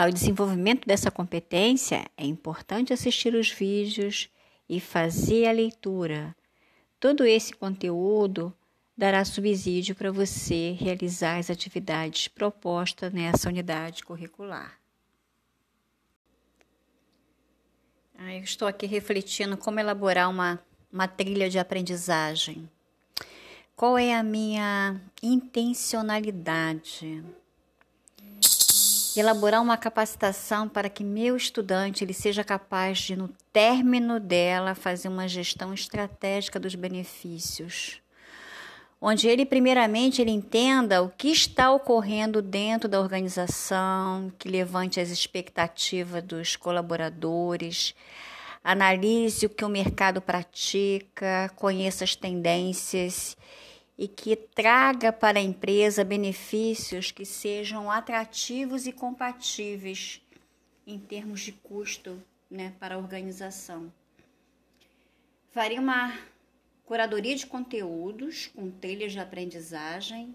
Para o desenvolvimento dessa competência, é importante assistir os vídeos e fazer a leitura. Todo esse conteúdo dará subsídio para você realizar as atividades propostas nessa unidade curricular. Ah, eu estou aqui refletindo como elaborar uma, uma trilha de aprendizagem. Qual é a minha intencionalidade? Elaborar uma capacitação para que meu estudante ele seja capaz de, no término dela, fazer uma gestão estratégica dos benefícios. Onde ele primeiramente ele entenda o que está ocorrendo dentro da organização, que levante as expectativas dos colaboradores, analise o que o mercado pratica, conheça as tendências e que traga para a empresa benefícios que sejam atrativos e compatíveis em termos de custo né, para a organização. Faria uma curadoria de conteúdos com trilhas de aprendizagem,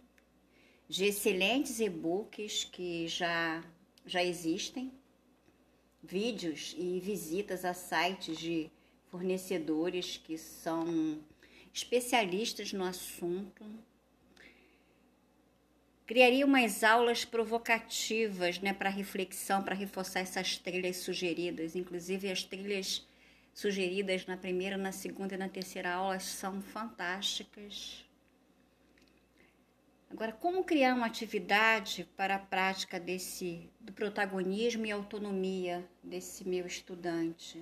de excelentes e-books que já, já existem, vídeos e visitas a sites de fornecedores que são especialistas no assunto. Criaria umas aulas provocativas né, para reflexão, para reforçar essas trilhas sugeridas, inclusive as trilhas sugeridas na primeira, na segunda e na terceira aula são fantásticas. Agora, como criar uma atividade para a prática desse do protagonismo e autonomia desse meu estudante?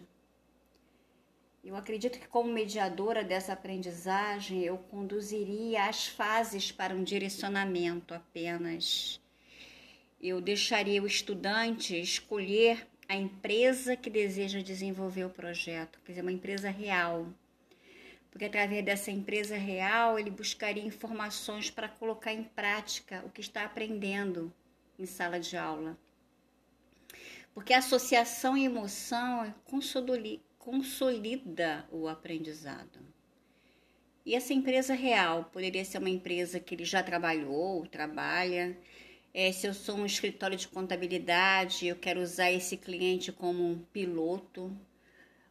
Eu acredito que como mediadora dessa aprendizagem, eu conduziria as fases para um direcionamento apenas. Eu deixaria o estudante escolher a empresa que deseja desenvolver o projeto, quer dizer, uma empresa real. Porque através dessa empresa real, ele buscaria informações para colocar em prática o que está aprendendo em sala de aula. Porque associação e emoção consolida o aprendizado. E essa empresa real poderia ser uma empresa que ele já trabalhou, trabalha, é, se eu sou um escritório de contabilidade, eu quero usar esse cliente como um piloto,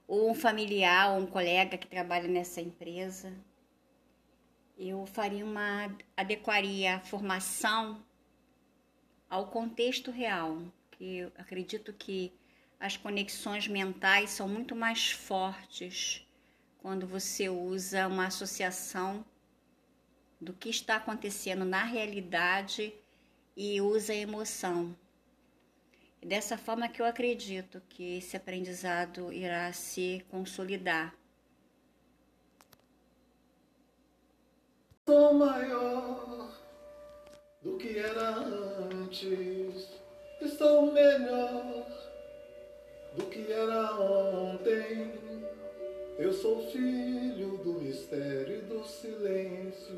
ou um familiar, ou um colega que trabalha nessa empresa. Eu faria uma adequaria a formação ao contexto real, que eu acredito que as conexões mentais são muito mais fortes quando você usa uma associação do que está acontecendo na realidade e usa a emoção. E dessa forma que eu acredito que esse aprendizado irá se consolidar. Sou maior do que era antes, estou melhor do que era ontem. Eu sou filho do mistério e do silêncio,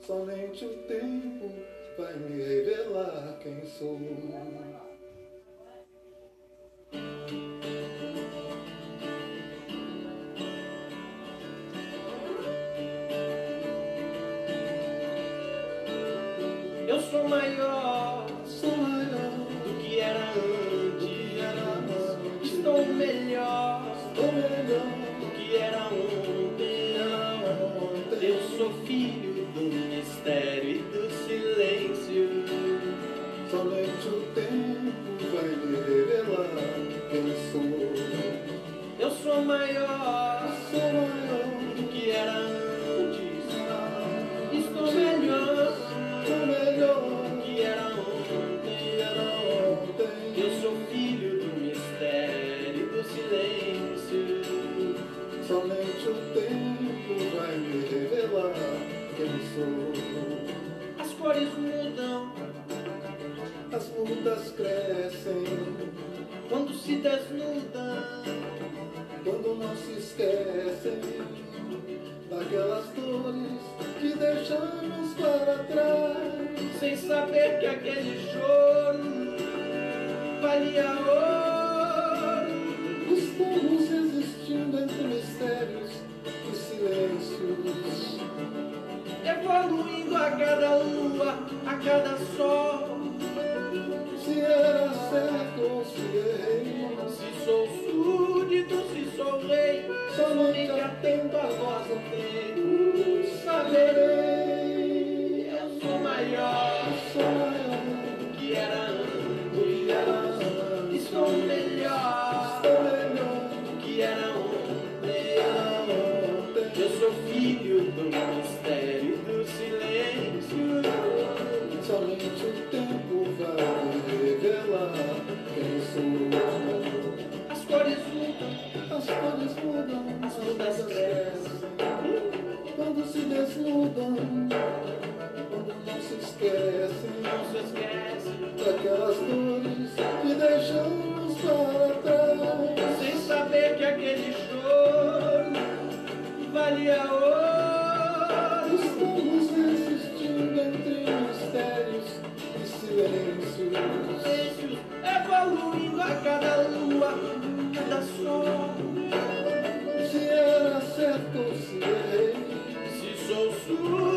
somente o tempo vai me revelar quem sou. Eu sou maior, cores mudam As mudas crescem quando se desnudam. quando não se esquecem daquelas dores que deixamos para trás. sem saber que aquele choro valia ouro. Estamos resistindo entre mistérios e silêncios. Evoluindo a cada lua, a cada sol. Se era certo ou se errei, se sou súdito, se sou rei, só não fique atento a voz do tempo, saberei.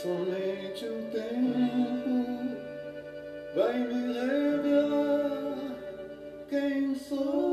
Somente o tempo vai me revelar quem sou.